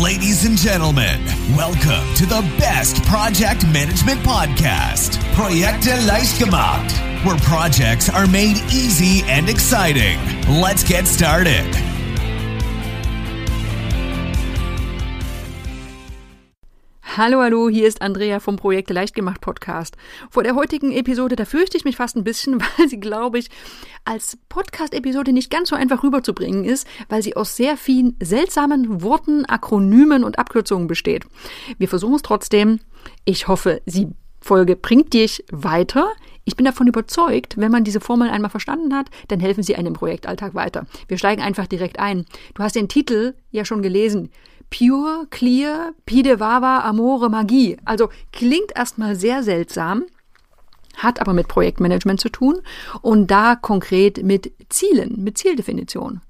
Ladies and gentlemen, welcome to the best project management podcast, Projekte leicht gemacht, where projects are made easy and exciting. Let's get started. Hallo, hallo, hier ist Andrea vom Projekte Leichtgemacht Podcast. Vor der heutigen Episode, da fürchte ich mich fast ein bisschen, weil sie, glaube ich, als Podcast-Episode nicht ganz so einfach rüberzubringen ist, weil sie aus sehr vielen seltsamen Worten, Akronymen und Abkürzungen besteht. Wir versuchen es trotzdem. Ich hoffe, sie Folge bringt dich weiter. Ich bin davon überzeugt, wenn man diese Formel einmal verstanden hat, dann helfen sie einem Projektalltag weiter. Wir steigen einfach direkt ein. Du hast den Titel ja schon gelesen. Pure, Clear, Pidevava, Amore, Magie. Also klingt erstmal sehr seltsam, hat aber mit Projektmanagement zu tun und da konkret mit Zielen, mit Zieldefinition.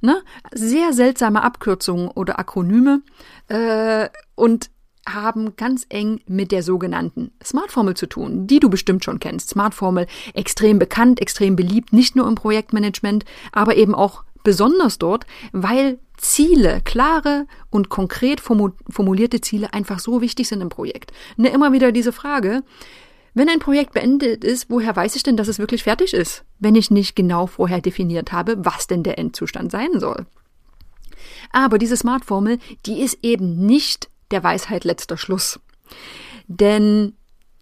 Ne? Sehr seltsame Abkürzungen oder Akronyme äh, und haben ganz eng mit der sogenannten Smart-Formel zu tun, die du bestimmt schon kennst. Smart-Formel extrem bekannt, extrem beliebt, nicht nur im Projektmanagement, aber eben auch besonders dort, weil Ziele, klare und konkret formulierte Ziele einfach so wichtig sind im Projekt. Ne, immer wieder diese Frage, wenn ein Projekt beendet ist, woher weiß ich denn, dass es wirklich fertig ist, wenn ich nicht genau vorher definiert habe, was denn der Endzustand sein soll? Aber diese Smart-Formel, die ist eben nicht der Weisheit letzter Schluss. Denn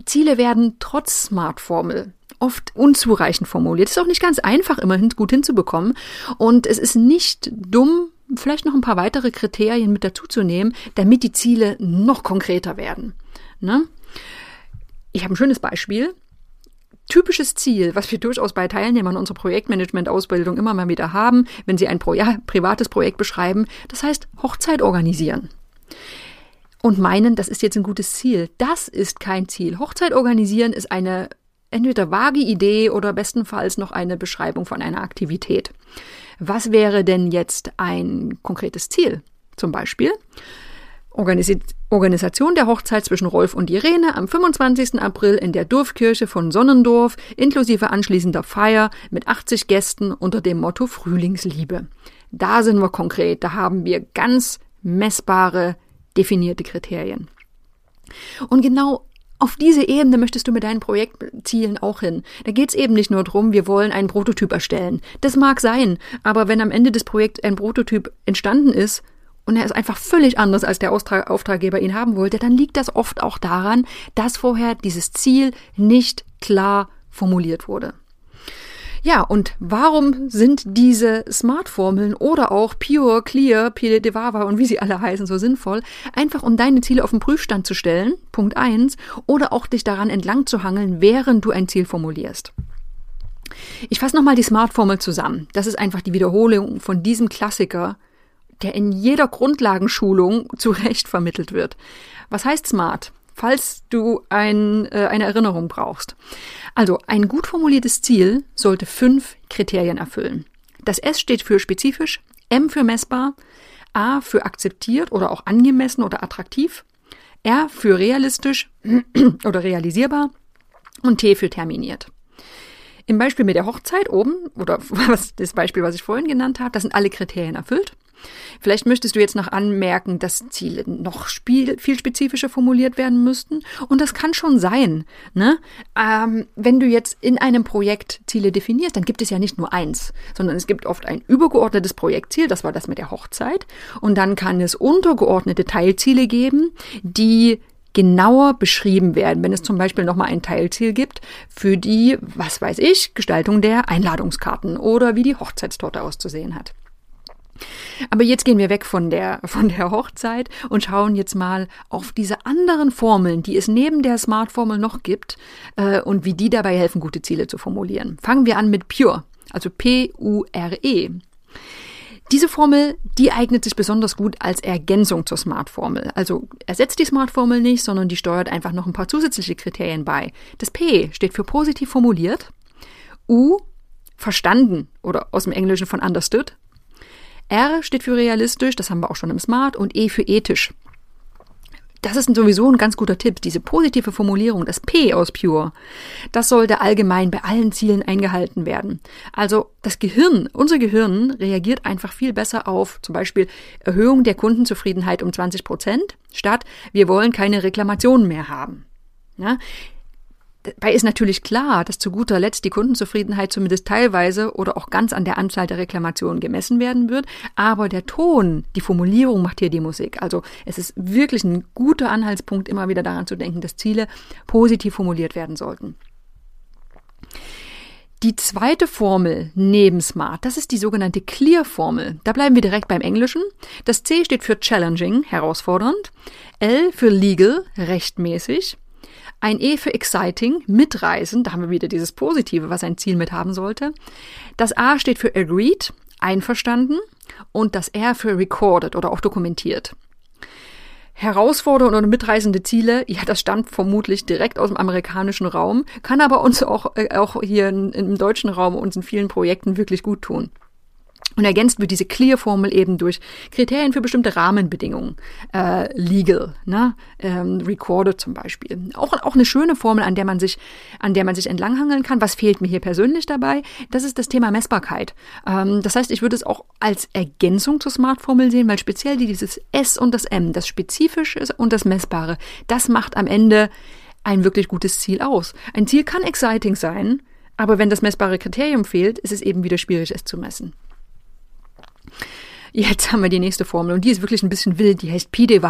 Ziele werden trotz Smart-Formel oft unzureichend formuliert. Ist auch nicht ganz einfach, immerhin gut hinzubekommen. Und es ist nicht dumm, vielleicht noch ein paar weitere Kriterien mit dazuzunehmen, damit die Ziele noch konkreter werden. Ne? Ich habe ein schönes Beispiel. Typisches Ziel, was wir durchaus bei Teilnehmern unserer Projektmanagement-Ausbildung immer mal wieder haben, wenn sie ein Pro ja, privates Projekt beschreiben, das heißt Hochzeit organisieren. Und meinen, das ist jetzt ein gutes Ziel. Das ist kein Ziel. Hochzeit organisieren ist eine entweder vage Idee oder bestenfalls noch eine Beschreibung von einer Aktivität. Was wäre denn jetzt ein konkretes Ziel? Zum Beispiel Organis Organisation der Hochzeit zwischen Rolf und Irene am 25. April in der Dorfkirche von Sonnendorf inklusive anschließender Feier mit 80 Gästen unter dem Motto Frühlingsliebe. Da sind wir konkret, da haben wir ganz messbare, definierte Kriterien. Und genau auf diese Ebene möchtest du mit deinen Projektzielen auch hin. Da geht es eben nicht nur darum, wir wollen einen Prototyp erstellen. Das mag sein, aber wenn am Ende des Projekts ein Prototyp entstanden ist und er ist einfach völlig anders, als der Auftraggeber ihn haben wollte, dann liegt das oft auch daran, dass vorher dieses Ziel nicht klar formuliert wurde. Ja, und warum sind diese Smart-Formeln oder auch Pure, Clear, Pile Devava und wie sie alle heißen so sinnvoll? Einfach um deine Ziele auf den Prüfstand zu stellen, Punkt eins, oder auch dich daran entlang zu hangeln, während du ein Ziel formulierst. Ich fasse nochmal die Smart-Formel zusammen. Das ist einfach die Wiederholung von diesem Klassiker, der in jeder Grundlagenschulung zu Recht vermittelt wird. Was heißt Smart? Falls du ein, äh, eine Erinnerung brauchst. Also ein gut formuliertes Ziel sollte fünf Kriterien erfüllen. Das S steht für spezifisch, M für messbar, A für akzeptiert oder auch angemessen oder attraktiv, R für realistisch oder realisierbar und T für terminiert. Im Beispiel mit der Hochzeit oben, oder was, das Beispiel, was ich vorhin genannt habe, das sind alle Kriterien erfüllt. Vielleicht möchtest du jetzt noch anmerken, dass Ziele noch viel spezifischer formuliert werden müssten. Und das kann schon sein. Ne? Ähm, wenn du jetzt in einem Projekt Ziele definierst, dann gibt es ja nicht nur eins, sondern es gibt oft ein übergeordnetes Projektziel, das war das mit der Hochzeit. Und dann kann es untergeordnete Teilziele geben, die genauer beschrieben werden, wenn es zum Beispiel nochmal ein Teilziel gibt für die, was weiß ich, Gestaltung der Einladungskarten oder wie die Hochzeitstorte auszusehen hat. Aber jetzt gehen wir weg von der, von der Hochzeit und schauen jetzt mal auf diese anderen Formeln, die es neben der Smart-Formel noch gibt äh, und wie die dabei helfen, gute Ziele zu formulieren. Fangen wir an mit Pure, also P-U-R-E. Diese Formel, die eignet sich besonders gut als Ergänzung zur Smart-Formel. Also ersetzt die Smart-Formel nicht, sondern die steuert einfach noch ein paar zusätzliche Kriterien bei. Das P steht für positiv formuliert, U verstanden oder aus dem Englischen von understood R steht für realistisch, das haben wir auch schon im Smart, und E für ethisch. Das ist sowieso ein ganz guter Tipp. Diese positive Formulierung, das P aus Pure, das sollte allgemein bei allen Zielen eingehalten werden. Also das Gehirn, unser Gehirn reagiert einfach viel besser auf zum Beispiel Erhöhung der Kundenzufriedenheit um 20 Prozent, statt wir wollen keine Reklamationen mehr haben. Ja? Dabei ist natürlich klar, dass zu guter Letzt die Kundenzufriedenheit zumindest teilweise oder auch ganz an der Anzahl der Reklamationen gemessen werden wird. Aber der Ton, die Formulierung macht hier die Musik. Also es ist wirklich ein guter Anhaltspunkt, immer wieder daran zu denken, dass Ziele positiv formuliert werden sollten. Die zweite Formel neben Smart, das ist die sogenannte Clear-Formel. Da bleiben wir direkt beim Englischen. Das C steht für Challenging, herausfordernd. L für Legal, rechtmäßig. Ein E für exciting, mitreißen, da haben wir wieder dieses Positive, was ein Ziel mit haben sollte. Das A steht für agreed, einverstanden und das R für recorded oder auch dokumentiert. Herausfordernde oder mitreißende Ziele, ja, das stammt vermutlich direkt aus dem amerikanischen Raum, kann aber uns auch, äh, auch hier in, im deutschen Raum uns in vielen Projekten wirklich gut tun. Und ergänzt wird diese Clear-Formel eben durch Kriterien für bestimmte Rahmenbedingungen. Äh, legal, ne? Ähm, recorded zum Beispiel. Auch, auch eine schöne Formel, an der man sich, an der man sich entlanghangeln kann. Was fehlt mir hier persönlich dabei? Das ist das Thema Messbarkeit. Ähm, das heißt, ich würde es auch als Ergänzung zur Smart-Formel sehen, weil speziell dieses S und das M, das Spezifische und das Messbare, das macht am Ende ein wirklich gutes Ziel aus. Ein Ziel kann exciting sein, aber wenn das messbare Kriterium fehlt, ist es eben wieder schwierig, es zu messen. Jetzt haben wir die nächste Formel und die ist wirklich ein bisschen wild. Die heißt Pi de.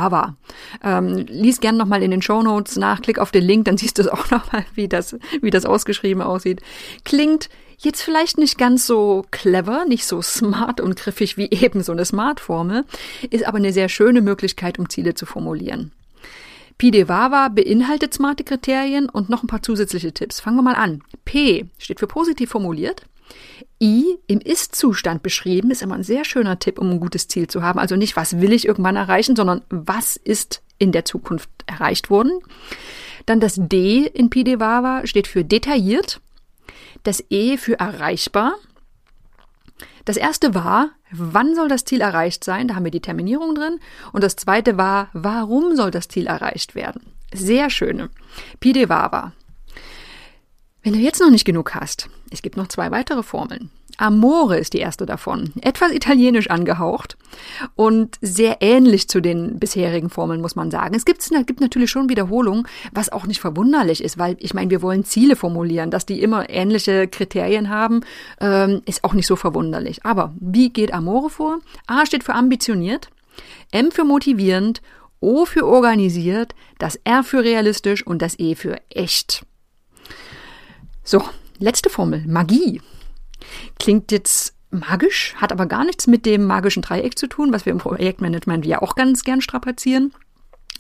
Ähm, lies gern nochmal in den Show Notes nach, klick auf den Link, dann siehst du es auch nochmal, wie das, wie das ausgeschrieben aussieht. Klingt jetzt vielleicht nicht ganz so clever, nicht so smart und griffig wie eben so eine Smart-Formel, ist aber eine sehr schöne Möglichkeit, um Ziele zu formulieren. Vava beinhaltet smarte Kriterien und noch ein paar zusätzliche Tipps. Fangen wir mal an. P steht für positiv formuliert. I im Ist-Zustand beschrieben ist immer ein sehr schöner Tipp, um ein gutes Ziel zu haben. Also nicht, was will ich irgendwann erreichen, sondern was ist in der Zukunft erreicht worden. Dann das D in Pidevava steht für detailliert. Das E für erreichbar. Das erste war, wann soll das Ziel erreicht sein? Da haben wir die Terminierung drin. Und das zweite war, warum soll das Ziel erreicht werden? Sehr schöne. Pidevava. Wenn du jetzt noch nicht genug hast, es gibt noch zwei weitere Formeln. Amore ist die erste davon, etwas italienisch angehaucht und sehr ähnlich zu den bisherigen Formeln, muss man sagen. Es gibt, gibt natürlich schon Wiederholungen, was auch nicht verwunderlich ist, weil ich meine, wir wollen Ziele formulieren, dass die immer ähnliche Kriterien haben, ähm, ist auch nicht so verwunderlich. Aber wie geht Amore vor? A steht für ambitioniert, M für motivierend, O für organisiert, das R für realistisch und das E für echt. So, letzte Formel, Magie. Klingt jetzt magisch, hat aber gar nichts mit dem magischen Dreieck zu tun, was wir im Projektmanagement ja auch ganz gern strapazieren.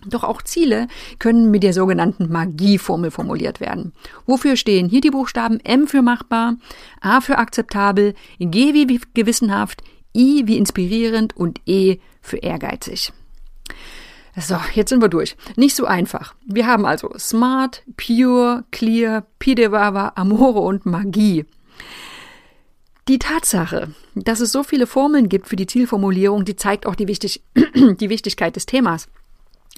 Doch auch Ziele können mit der sogenannten Magieformel formuliert werden. Wofür stehen hier die Buchstaben M für machbar, A für akzeptabel, G wie gewissenhaft, I wie inspirierend und E für ehrgeizig. So, jetzt sind wir durch. Nicht so einfach. Wir haben also Smart, Pure, Clear, Pidevava, Amore und Magie. Die Tatsache, dass es so viele Formeln gibt für die Zielformulierung, die zeigt auch die, wichtig die Wichtigkeit des Themas.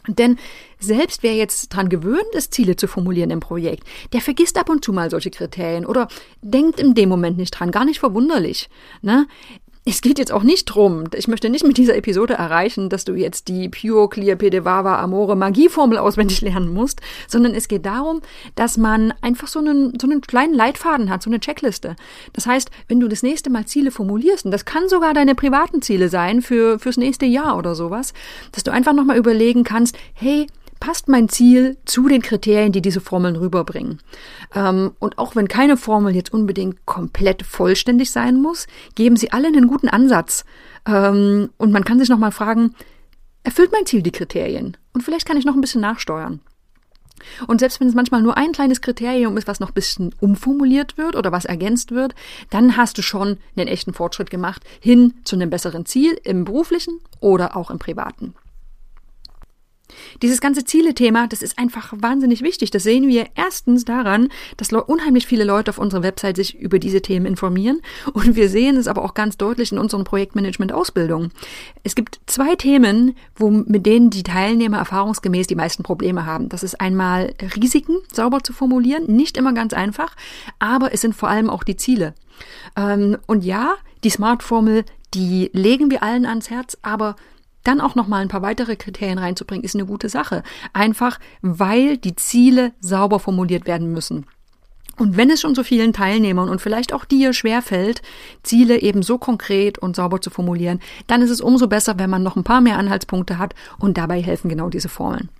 Denn selbst wer jetzt dran gewöhnt ist, Ziele zu formulieren im Projekt, der vergisst ab und zu mal solche Kriterien oder denkt in dem Moment nicht dran. Gar nicht verwunderlich. Ne? Es geht jetzt auch nicht drum, ich möchte nicht mit dieser Episode erreichen, dass du jetzt die Pure Clear Pedevava Amore Magieformel auswendig lernen musst, sondern es geht darum, dass man einfach so einen, so einen kleinen Leitfaden hat, so eine Checkliste. Das heißt, wenn du das nächste Mal Ziele formulierst, und das kann sogar deine privaten Ziele sein für, fürs nächste Jahr oder sowas, dass du einfach nochmal überlegen kannst, hey, passt mein Ziel zu den Kriterien, die diese Formeln rüberbringen. Ähm, und auch wenn keine Formel jetzt unbedingt komplett vollständig sein muss, geben sie alle einen guten Ansatz. Ähm, und man kann sich nochmal fragen, erfüllt mein Ziel die Kriterien? Und vielleicht kann ich noch ein bisschen nachsteuern. Und selbst wenn es manchmal nur ein kleines Kriterium ist, was noch ein bisschen umformuliert wird oder was ergänzt wird, dann hast du schon einen echten Fortschritt gemacht hin zu einem besseren Ziel im beruflichen oder auch im privaten. Dieses ganze Ziele-Thema, das ist einfach wahnsinnig wichtig. Das sehen wir erstens daran, dass unheimlich viele Leute auf unserer Website sich über diese Themen informieren. Und wir sehen es aber auch ganz deutlich in unseren Projektmanagement-Ausbildungen. Es gibt zwei Themen, wo, mit denen die Teilnehmer erfahrungsgemäß die meisten Probleme haben. Das ist einmal Risiken sauber zu formulieren. Nicht immer ganz einfach, aber es sind vor allem auch die Ziele. Ähm, und ja, die Smart-Formel, die legen wir allen ans Herz, aber dann auch noch mal ein paar weitere Kriterien reinzubringen, ist eine gute Sache. Einfach, weil die Ziele sauber formuliert werden müssen. Und wenn es schon so vielen Teilnehmern und vielleicht auch dir schwerfällt, Ziele eben so konkret und sauber zu formulieren, dann ist es umso besser, wenn man noch ein paar mehr Anhaltspunkte hat und dabei helfen genau diese Formeln.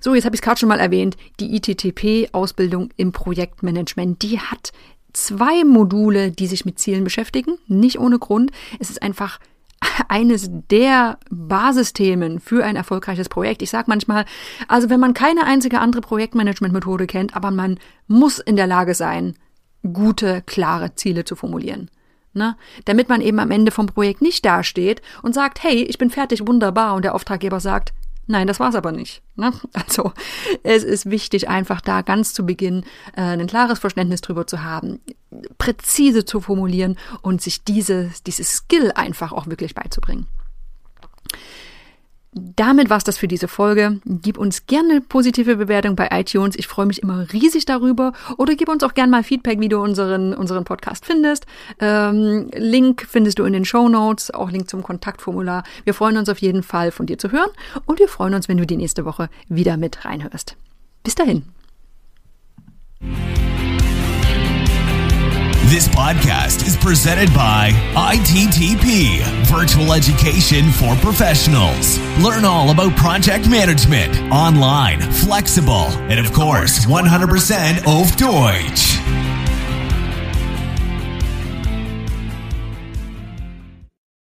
So, jetzt habe ich es gerade schon mal erwähnt, die ITTP-Ausbildung im Projektmanagement, die hat zwei Module, die sich mit Zielen beschäftigen, nicht ohne Grund. Es ist einfach eines der Basisthemen für ein erfolgreiches Projekt. Ich sage manchmal, also wenn man keine einzige andere Projektmanagement-Methode kennt, aber man muss in der Lage sein, gute, klare Ziele zu formulieren. Ne? Damit man eben am Ende vom Projekt nicht dasteht und sagt, hey, ich bin fertig, wunderbar, und der Auftraggeber sagt, Nein, das war's aber nicht. Ne? Also es ist wichtig, einfach da ganz zu Beginn äh, ein klares Verständnis drüber zu haben, präzise zu formulieren und sich dieses, dieses Skill einfach auch wirklich beizubringen. Damit war's das für diese Folge. Gib uns gerne eine positive Bewertung bei iTunes. Ich freue mich immer riesig darüber. Oder gib uns auch gerne mal Feedback, wie du unseren, unseren Podcast findest. Ähm, Link findest du in den Show Notes, auch Link zum Kontaktformular. Wir freuen uns auf jeden Fall, von dir zu hören. Und wir freuen uns, wenn du die nächste Woche wieder mit reinhörst. Bis dahin. This podcast is presented by ITTP, Virtual Education for Professionals. Learn all about project management, online, flexible, and of course, 100% auf Deutsch.